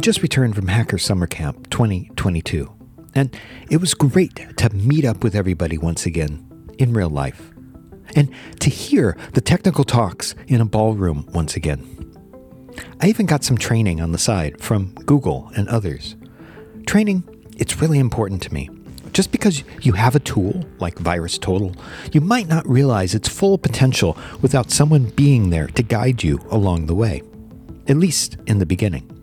just returned from Hacker Summer Camp 2022, and it was great to meet up with everybody once again in real life and to hear the technical talks in a ballroom once again. I even got some training on the side from Google and others. Training, it's really important to me. Just because you have a tool like VirusTotal, you might not realize its full potential without someone being there to guide you along the way, at least in the beginning.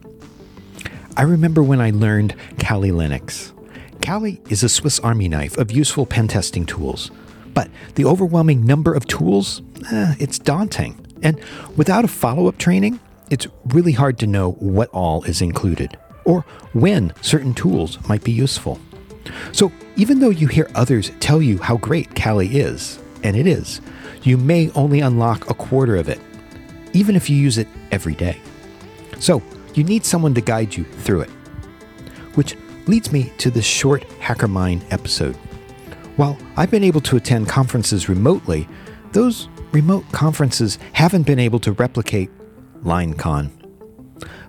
I remember when I learned Kali Linux. Kali is a Swiss Army knife of useful pen testing tools, but the overwhelming number of tools, eh, it's daunting. And without a follow up training, it's really hard to know what all is included or when certain tools might be useful. So, even though you hear others tell you how great Kali is, and it is, you may only unlock a quarter of it, even if you use it every day. So, you need someone to guide you through it. Which leads me to this short Hacker Mind episode. While I've been able to attend conferences remotely, those remote conferences haven't been able to replicate LineCon.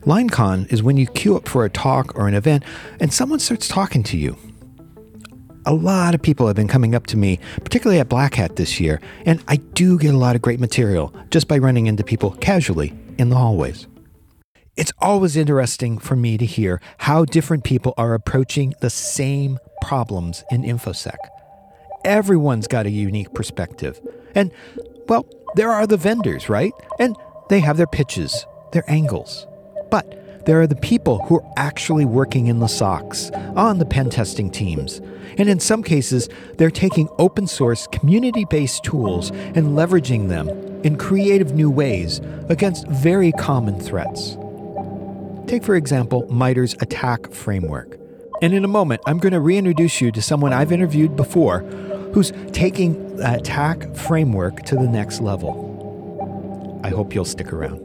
LineCon is when you queue up for a talk or an event and someone starts talking to you a lot of people have been coming up to me, particularly at Black Hat this year, and I do get a lot of great material just by running into people casually in the hallways. It's always interesting for me to hear how different people are approaching the same problems in InfoSec. Everyone's got a unique perspective. And, well, there are the vendors, right? And they have their pitches, their angles. But there are the people who are actually working in the SOCs, on the pen testing teams, and in some cases, they're taking open source, community based tools and leveraging them in creative new ways against very common threats. Take, for example, MITRE's ATT&CK framework. And in a moment, I'm going to reintroduce you to someone I've interviewed before who's taking the ATT&CK framework to the next level. I hope you'll stick around.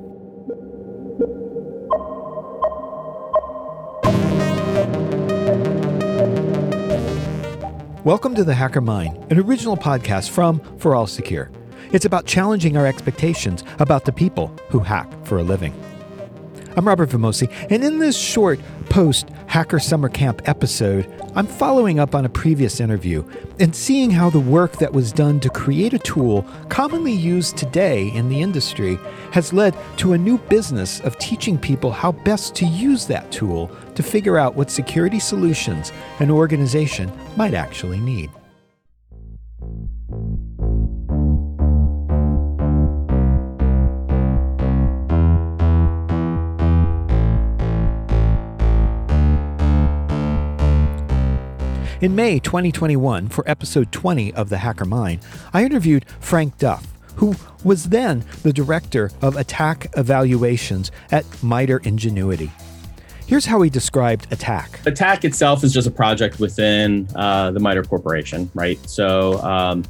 Welcome to The Hacker Mind, an original podcast from ForAllSecure. It's about challenging our expectations about the people who hack for a living. I'm Robert Vamosi, and in this short post Hacker Summer Camp episode, I'm following up on a previous interview and seeing how the work that was done to create a tool commonly used today in the industry has led to a new business of teaching people how best to use that tool to figure out what security solutions an organization might actually need. In May 2021, for episode 20 of The Hacker Mind, I interviewed Frank Duff, who was then the director of attack evaluations at MITRE Ingenuity. Here's how he described ATT&CK. ATT&CK itself is just a project within uh, the MITRE Corporation, right? So um,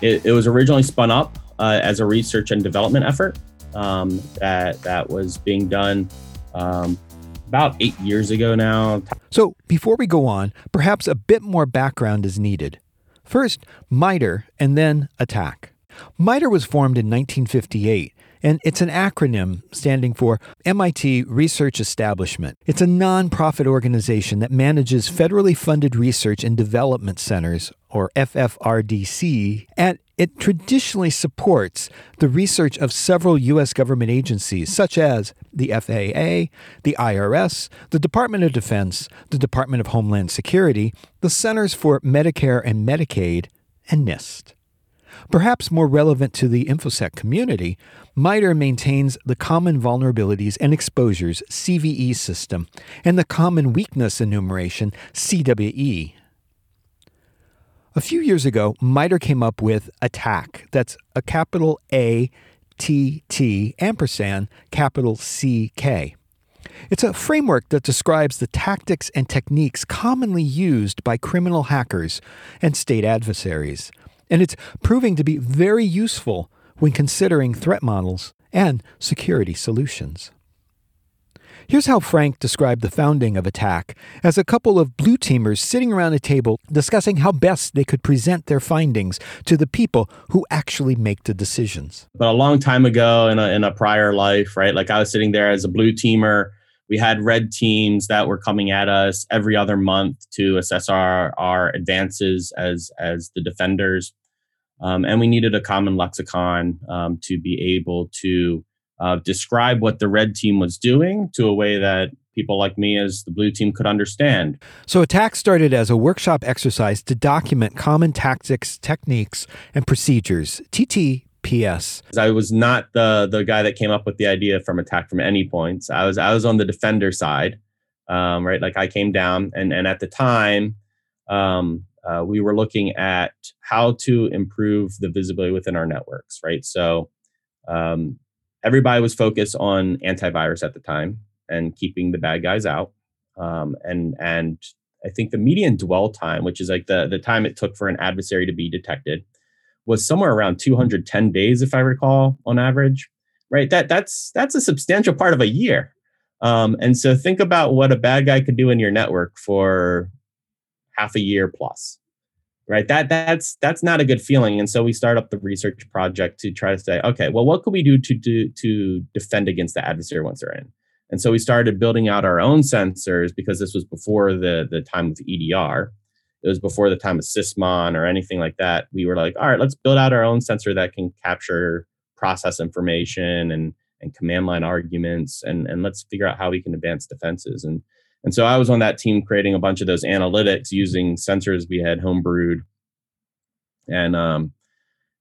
it, it, was originally spun up uh, as a research and development effort um, that that was being done um, about eight years ago now. So, before we go on, perhaps a bit more background is needed. First, MITRE and then ATT&CK. MITRE was formed in 1958 and it's an acronym standing for MIT Research Establishment. It's a nonprofit organization that manages federally funded research and development centers, or FFRDC, and it traditionally supports the research of several U.S. government agencies, such as the FAA, the IRS, the Department of Defense, the Department of Homeland Security, the Centers for Medicare and Medicaid, and NIST. Perhaps more relevant to the InfoSec community, MITRE maintains the Common Vulnerabilities and Exposures CVE system and the Common Weakness Enumeration CWE. A few years ago, MITRE came up with ATT&CK. That's a capital A T T ampersand capital C K. It's a framework that describes the tactics and techniques commonly used by criminal hackers and state adversaries and it's proving to be very useful when considering threat models and security solutions. Here's how Frank described the founding of ATT&CK as a couple of blue teamers sitting around a table discussing how best they could present their findings to the people who actually make the decisions. But a long time ago in a, in a prior life, right? Like I was sitting there as a blue teamer we had red teams that were coming at us every other month to assess our our advances as as the defenders, um, and we needed a common lexicon um, to be able to uh, describe what the red team was doing to a way that people like me as the blue team could understand. So, attack started as a workshop exercise to document common tactics, techniques, and procedures. TTPS. I was not the the guy that came up with the idea from attack from any points. I was I was on the defender side, um, right? Like I came down, and and at the time, um, uh, we were looking at how to improve the visibility within our networks, right? So. Um, everybody was focused on antivirus at the time and keeping the bad guys out. Um, and and I think the median dwell time, which is like the the time it took for an adversary to be detected, was somewhere around 210 days, if I recall, on average. Right. That that's that's a substantial part of a year. Um, and so think about what a bad guy could do in your network for half a year plus. Right. That that's that's not a good feeling. And so we start up the research project to try to say, okay, well, what could we do to do to defend against the adversary once they're in? And so we started building out our own sensors because this was before the, the time of EDR. It was before the time of Sysmon or anything like that. We were like, all right, let's build out our own sensor that can capture process information and, and command line arguments and, and let's figure out how we can advance defenses. And, and so I was on that team creating a bunch of those analytics using sensors we had homebrewed. And um,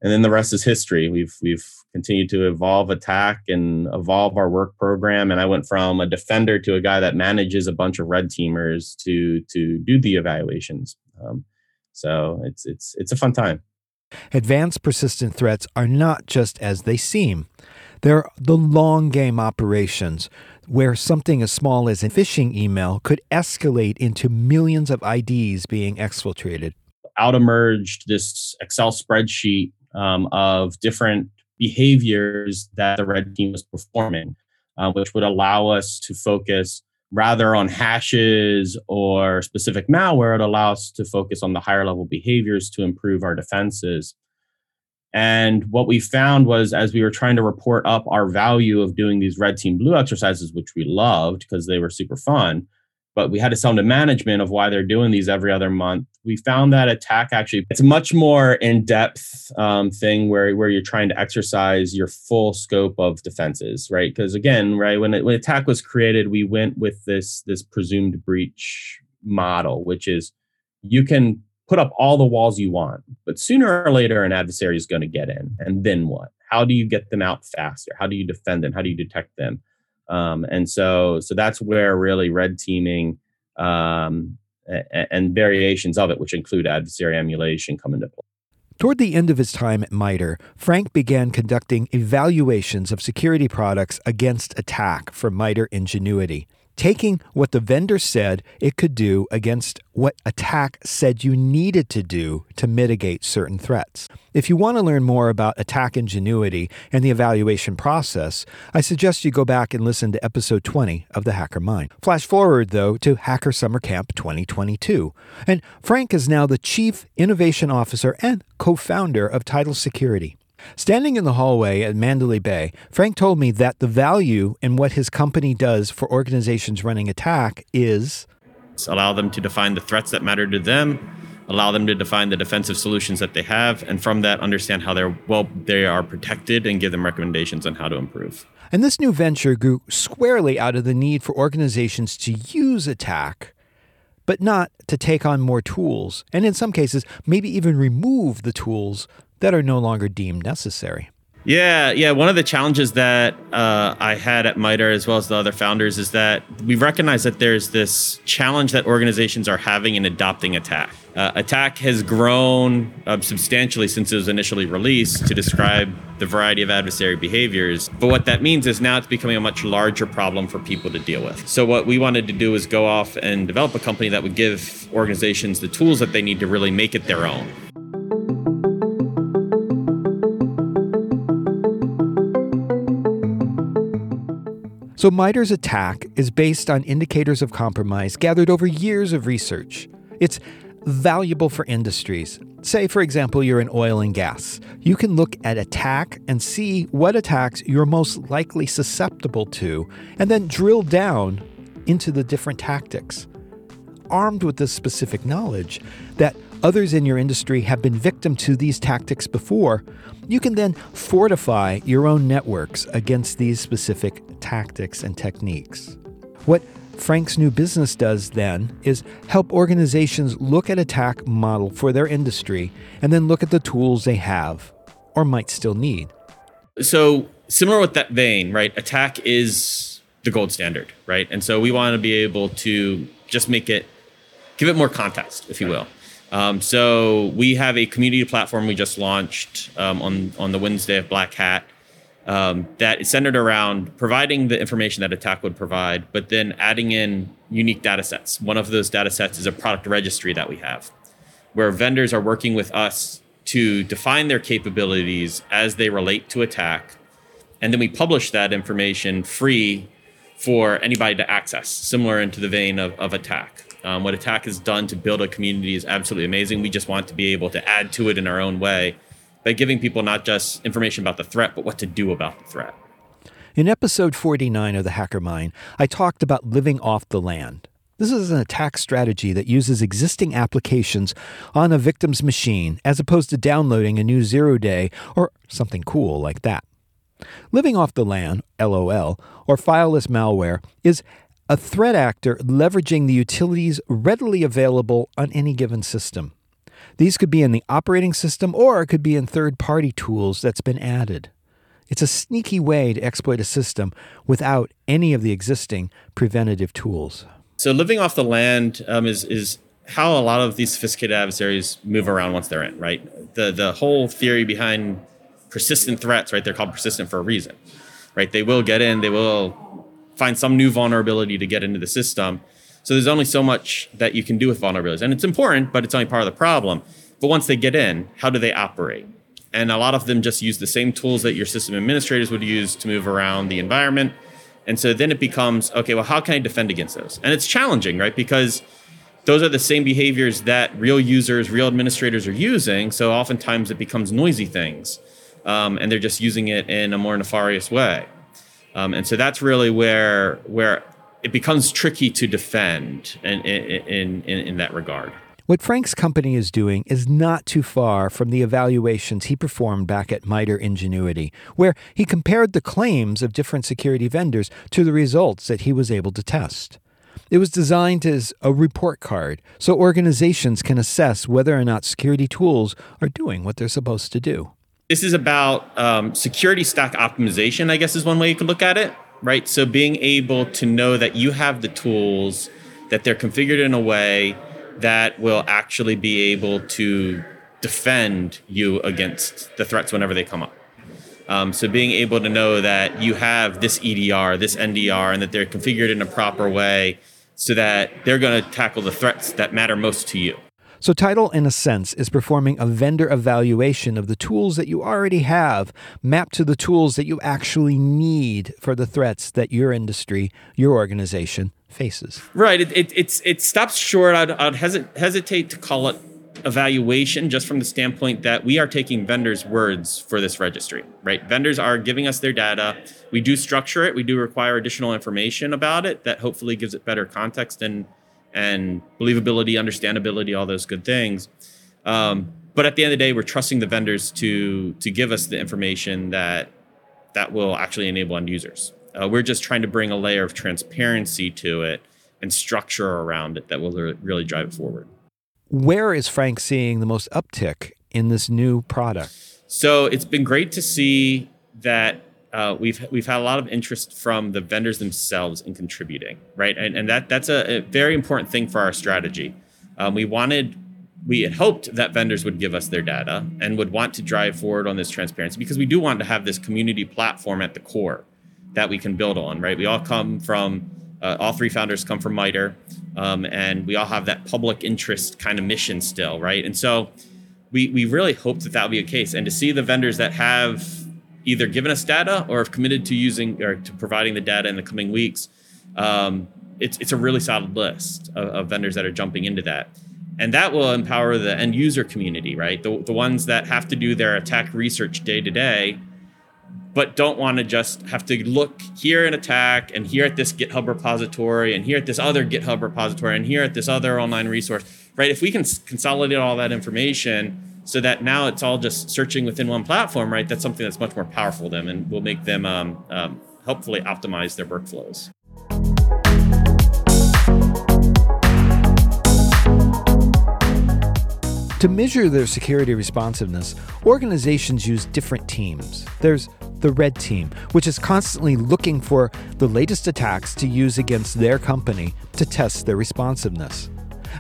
and then the rest is history. We've we've continued to evolve attack and evolve our work program. And I went from a defender to a guy that manages a bunch of red teamers to to do the evaluations. Um, so it's it's it's a fun time. Advanced persistent threats are not just as they seem. They're the long game operations where something as small as a phishing email could escalate into millions of IDs being exfiltrated. Out emerged this Excel spreadsheet um, of different behaviors that the red team was performing, uh, which would allow us to focus rather on hashes or specific malware. It allows us to focus on the higher level behaviors to improve our defenses. And what we found was as we were trying to report up our value of doing these red team blue exercises, which we loved because they were super fun, but we had to sell to management of why they're doing these every other month. We found that attack actually it's a much more in depth um, thing where where you're trying to exercise your full scope of defenses, right? Because again, right when it, when attack was created, we went with this this presumed breach model, which is you can put up all the walls you want, but sooner or later an adversary is going to get in, and then what? How do you get them out faster? How do you defend them? How do you detect them? Um, and so, so that's where really red teaming um, and, and variations of it, which include adversary emulation, come into play. Toward the end of his time at MITRE, Frank began conducting evaluations of security products against attack for MITRE Ingenuity taking what the vendor said it could do against what attack said you needed to do to mitigate certain threats. If you want to learn more about attack ingenuity and the evaluation process, I suggest you go back and listen to episode 20 of The Hacker Mind. Flash forward, though, to Hacker Summer Camp 2022. And Frank is now the Chief Innovation Officer and co founder of Tidal Security. Standing in the hallway at Mandalay Bay, Frank told me that the value in what his company does for organizations running attack is allow them to define the threats that matter to them, allow them to define the defensive solutions that they have, and from that understand how they're well they are protected and give them recommendations on how to improve. And this new venture grew squarely out of the need for organizations to use attack but not to take on more tools, and in some cases, maybe even remove the tools that are no longer deemed necessary. Yeah, yeah. One of the challenges that uh, I had at MITRE, as well as the other founders, is that we recognize that there's this challenge that organizations are having in adopting attack. Uh, attack has grown uh, substantially since it was initially released to describe the variety of adversary behaviors. But what that means is now it's becoming a much larger problem for people to deal with. So, what we wanted to do is go off and develop a company that would give organizations the tools that they need to really make it their own. So, MITRE's attack is based on indicators of compromise gathered over years of research. It's valuable for industries. Say, for example, you're in oil and gas. You can look at attack and see what attacks you're most likely susceptible to, and then drill down into the different tactics. Armed with this specific knowledge that others in your industry have been victim to these tactics before, you can then fortify your own networks against these specific tactics and techniques. What Frank's new business does then is help organizations look at attack model for their industry and then look at the tools they have or might still need. So, similar with that vein, right? Attack is the gold standard, right? And so we want to be able to just make it, give it more context, if you will. Um, so we have a community platform we just launched um, on on the Wednesday of Black Hat um, that is centered around providing the information that Attack would provide, but then adding in unique data sets. One of those data sets is a product registry that we have, where vendors are working with us to define their capabilities as they relate to Attack. And then we publish that information free for anybody to access, similar into the vein of, of Attack. Um, what Attack has done to build a community is absolutely amazing. We just want to be able to add to it in our own way by giving people not just information about the threat, but what to do about the threat. In episode 49 of The Hacker Mind, I talked about living off the land. This is an attack strategy that uses existing applications on a victim's machine as opposed to downloading a new zero day or something cool like that. Living off the land, LOL, or fileless malware is a threat actor leveraging the utilities readily available on any given system. These could be in the operating system or it could be in third party tools that's been added. It's a sneaky way to exploit a system without any of the existing preventative tools. So, living off the land um, is, is how a lot of these sophisticated adversaries move around once they're in, right? The, the whole theory behind persistent threats, right? They're called persistent for a reason, right? They will get in, they will find some new vulnerability to get into the system so there's only so much that you can do with vulnerabilities. And it's important, but it's only part of the problem. But once they get in, how do they operate? And a lot of them just use the same tools that your system administrators would use to move around the environment. And so then it becomes, okay, well, how can I defend against those? And it's challenging, right? Because those are the same behaviors that real users, real administrators are using. So oftentimes it becomes noisy things. Um, and they're just using it in a more nefarious way. Um, and so that's really where where it becomes tricky to defend in, in, in, in, that regard. What Frank's company is doing is not too far from the evaluations he performed back at MITRE Ingenuity, where he compared the claims of different security vendors to the results that he was able to test. It was designed as a report card so organizations can assess whether or not security tools are doing what they're supposed to do. This is about um, security stack optimization, I guess is one way you could look at it right? So being able to know that you have the tools, that they're configured in a way that will actually be able to defend you against the threats whenever they come up. Um, so being able to know that you have this EDR, this NDR, and that they're configured in a proper way so that they're going to tackle the threats that matter most to you. So, Tidal, in a sense, is performing a vendor evaluation of the tools that you already have mapped to the tools that you actually need for the threats that your industry, your organization faces. Right. It, it, it's, it stops short. I'd, I'd hesitate to call it evaluation just from the standpoint that we are taking vendors' words for this registry, right? Vendors are giving us their data. We do structure it. We do require additional information about it that hopefully gives it better context and and believability, understandability, all those good things. Um, but at the end of the day, we're trusting the vendors to to give us the information that that will actually enable end users. Uh, we're just trying to bring a layer of transparency to it and structure around it that will really drive it forward. Where is Frank seeing the most uptick in this new product? So it's been great to see that uh, we've we've had a lot of interest from the vendors themselves in contributing, right? And, and that that's a, a very important thing for our strategy. Um, we wanted, we had hoped that vendors would give us their data and would want to drive forward on this transparency because we do want to have this community platform at the core that we can build on, right? We all come from, uh, all three founders come from MITRE, um, and we all have that public interest kind of mission still, right? And so we we really hoped that that would be a case, and to see the vendors that have either given us data or have committed to using or to providing the data in the coming weeks, um, it's, it's a really solid list of, of, vendors that are jumping into that. And that will empower the end user community, right? The, the ones that have to do their attack research day to day. but don't want to just have to look here in attack and here at this GitHub repository and here at this other GitHub repository and here at this other online resource, right? If we can consolidate all that information so that now it's all just searching within one platform, right? That's something that's much more powerful to them and will make them um, um, hopefully optimize their workflows. To measure their security responsiveness, organizations use different teams. There's the red team, which is constantly looking for the latest attacks to use against their company to test their responsiveness.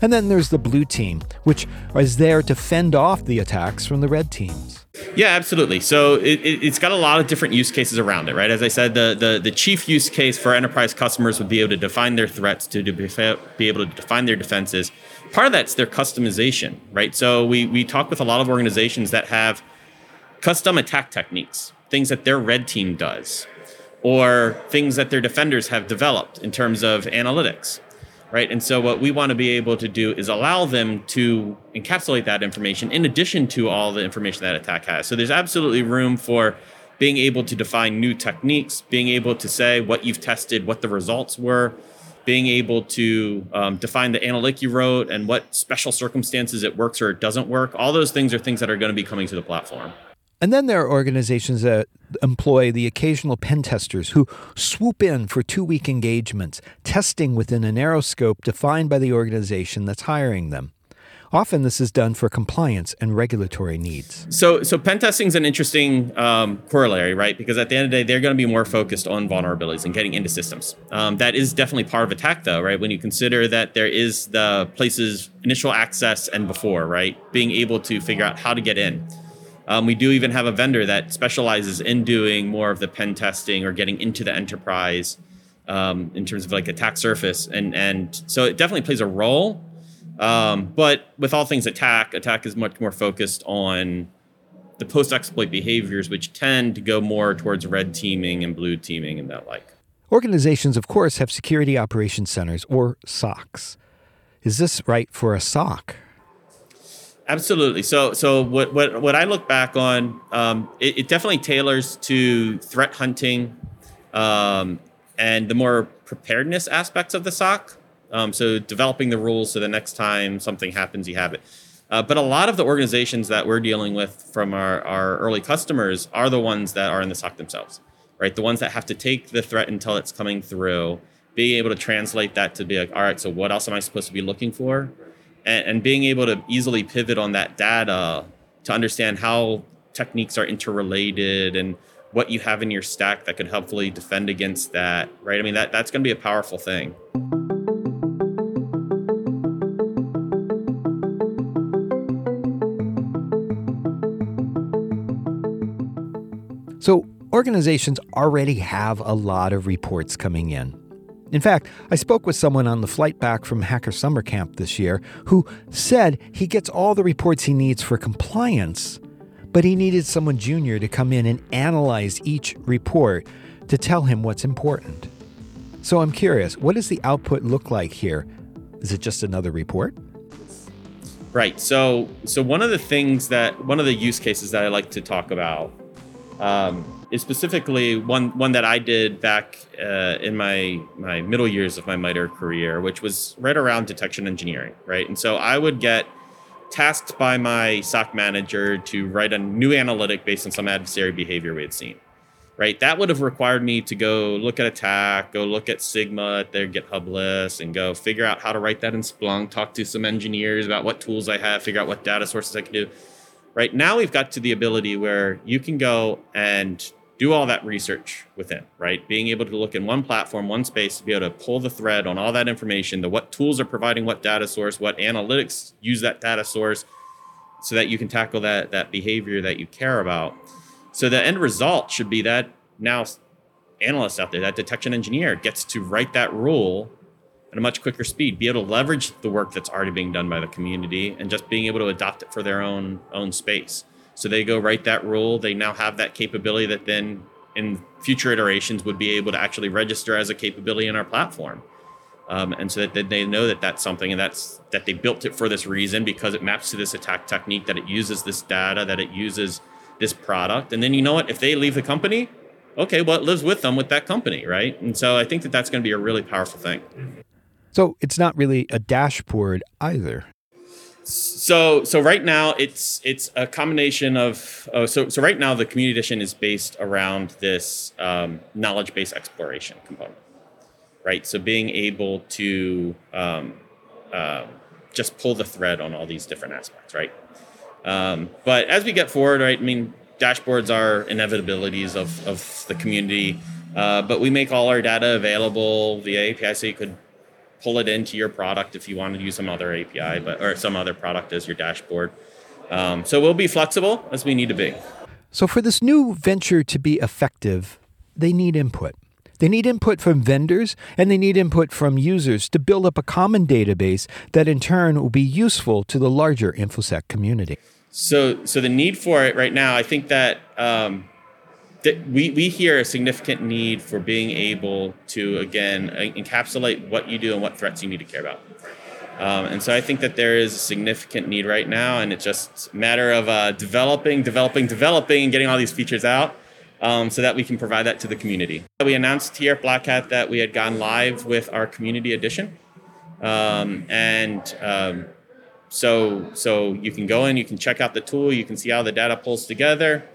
And then there's the blue team, which is there to fend off the attacks from the red teams. Yeah, absolutely. So it, it, has got a lot of different use cases around it, right? As I said, the, the, the chief use case for enterprise customers would be able to define their threats, to, to be able to define their defenses. Part of that's their customization, right? So we, we talk with a lot of organizations that have custom attack techniques, things that their red team does, or things that their defenders have developed in terms of analytics right? And so what we want to be able to do is allow them to encapsulate that information in addition to all the information that attack has. So there's absolutely room for being able to define new techniques, being able to say what you've tested, what the results were, being able to um, define the analytic you wrote and what special circumstances it works or it doesn't work. All those things are things that are going to be coming to the platform. And then there are organizations that employ the occasional pen testers who swoop in for two week engagements, testing within a narrow scope defined by the organization that's hiring them. Often, this is done for compliance and regulatory needs. So, so pen testing is an interesting um, corollary, right? Because at the end of the day, they're going to be more focused on vulnerabilities and getting into systems. Um, that is definitely part of attack, though, right? When you consider that there is the places initial access and before, right? Being able to figure out how to get in. Um, we do even have a vendor that specializes in doing more of the pen testing or getting into the enterprise um, in terms of like attack surface, and and so it definitely plays a role. Um, but with all things attack, attack is much more focused on the post exploit behaviors, which tend to go more towards red teaming and blue teaming and that like. Organizations, of course, have security operations centers or SOCs. Is this right for a SOC? Absolutely. So, so what what what I look back on, um, it, it, definitely tailors to threat hunting, um, and the more preparedness aspects of the SOC. Um, so, developing the rules so the next time something happens, you have it. Uh, but a lot of the organizations that we're dealing with from our, our early customers are the ones that are in the SOC themselves, right? The ones that have to take the threat until it's coming through, being able to translate that to be like, all right, so what else am I supposed to be looking for? And, and being able to easily pivot on that data to understand how techniques are interrelated and what you have in your stack that could helpfully defend against that right? I mean that that's going to be a powerful thing. So organizations already have a lot of reports coming in in fact, I spoke with someone on the flight back from Hacker Summer Camp this year who said he gets all the reports he needs for compliance, but he needed someone junior to come in and analyze each report to tell him what's important. So I'm curious, what does the output look like here? Is it just another report? Right. So, so one of the things that one of the use cases that I like to talk about um, is specifically one one that I did back uh, in my my middle years of my MITRE career, which was right around detection engineering, right? And so I would get tasked by my SOC manager to write a new analytic based on some adversary behavior we had seen, right? That would have required me to go look at attack, go look at Sigma at their GitHub list, and go figure out how to write that in Splunk, talk to some engineers about what tools I have, figure out what data sources I can do right now we've got to the ability where you can go and do all that research within, right? Being able to look in one platform, one space, to be able to pull the thread on all that information, the what tools are providing what data source, what analytics use that data source, so that you can tackle that that behavior that you care about. So the end result should be that now analyst out there, that detection engineer gets to write that rule at a much quicker speed, be able to leverage the work that's already being done by the community and just being able to adopt it for their own own space. So they go write that rule. They now have that capability that then in future iterations would be able to actually register as a capability in our platform. Um, and so that they know that that's something and that's that they built it for this reason because it maps to this attack technique that it uses this data that it uses this product and then you know what if they leave the company okay, well, it lives with them with that company, right? And so I think that that's going to be a really powerful thing. So it's not really a dashboard either. So so right now it's it's a combination of oh, so so right now the community edition is based around this um, knowledge based exploration component, right? So being able to um, uh, just pull the thread on all these different aspects, right? Um, but as we get forward, right? I mean, dashboards are inevitabilities of of the community, uh, but we make all our data available via API, so you could pull it into your product if you want to use some other API, but or some other product as your dashboard. Um, so we'll be flexible as we need to be. So for this new venture to be effective, they need input. They need input from vendors and they need input from users to build up a common database that in turn will be useful to the larger InfoSec community. So, so the need for it right now, I think that um, that we, we hear a significant need for being able to again encapsulate what you do and what threats you need to care about. Um, and so i think that there is a significant need right now and it's just a matter of uh, developing developing developing and getting all these features out um, so that we can provide that to the community. We announced here at black hat that we had gone live with our community edition. Um, and um, so so you can go in you can check out the tool you can see how the data pulls together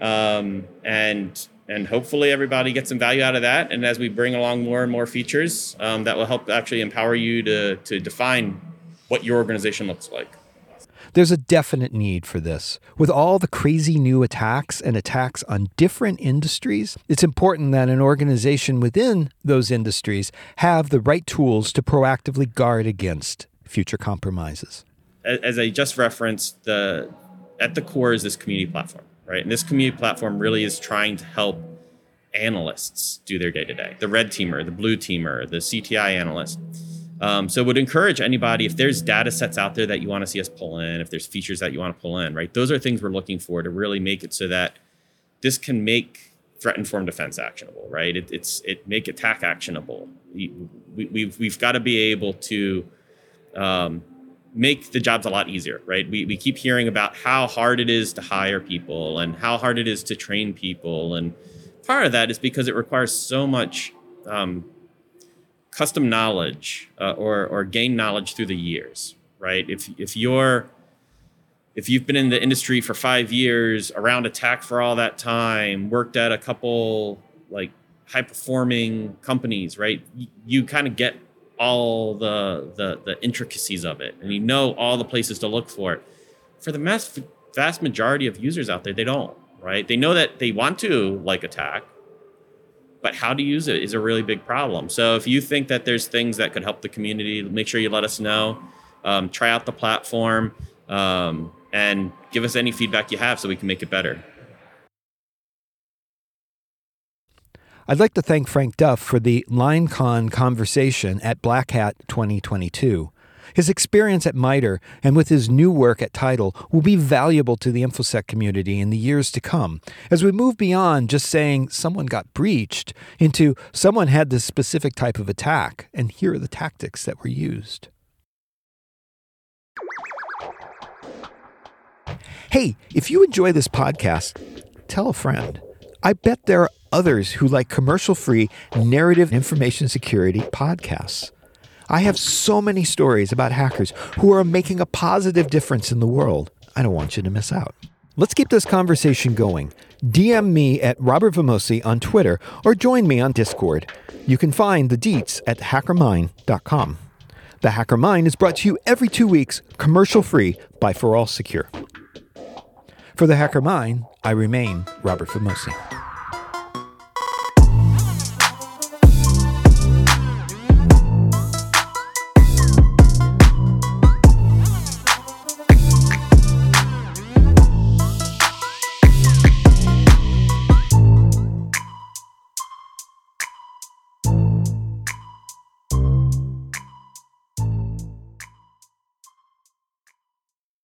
um, and and hopefully everybody gets some value out of that. And as we bring along more and more features, um, that will help actually empower you to to define what your organization looks like. There's a definite need for this. With all the crazy new attacks and attacks on different industries, it's important that an organization within those industries have the right tools to proactively guard against future compromises. As I just referenced, the at the core is this community platform right? And this community platform really is trying to help analysts do their day to day the red teamer, the blue teamer, the CTI analyst. Um, so, would encourage anybody if there's data sets out there that you want to see us pull in, if there's features that you want to pull in, right? Those are things we're looking for to really make it so that this can make threat informed defense actionable, right? It, it's it make attack actionable. We, we've we've got to be able to um, make the jobs a lot easier, right? We, we keep hearing about how hard it is to hire people and how hard it is to train people. And part of that is because it requires so much um, custom knowledge uh, or, or gain knowledge through the years, right? If, if you're if you've been in the industry for five years, around attack for all that time, worked at a couple like high performing companies, right? You, you kind of get all the, the, the intricacies of it and you know all the places to look for it. For the mass, vast majority of users out there, they don't, right? They know that they want to like attack, but how to use it is a really big problem. So if you think that there's things that could help the community, make sure you let us know. Um, try out the platform um, and give us any feedback you have so we can make it better. I'd like to thank Frank Duff for the LineCon conversation at Black Hat 2022. His experience at MITRE and with his new work at Tidal will be valuable to the InfoSec community in the years to come as we move beyond just saying someone got breached into someone had this specific type of attack, and here are the tactics that were used. Hey, if you enjoy this podcast, tell a friend. I bet there are others who like commercial free narrative information security podcasts. I have so many stories about hackers who are making a positive difference in the world. I don't want you to miss out. Let's keep this conversation going. DM me at Robert Vamosi on Twitter or join me on Discord. You can find the deets at hackermind.com. The Hacker Mind is brought to you every two weeks, commercial free by ForAllSecure. For the Hacker Mind, I remain Robert Vamosi.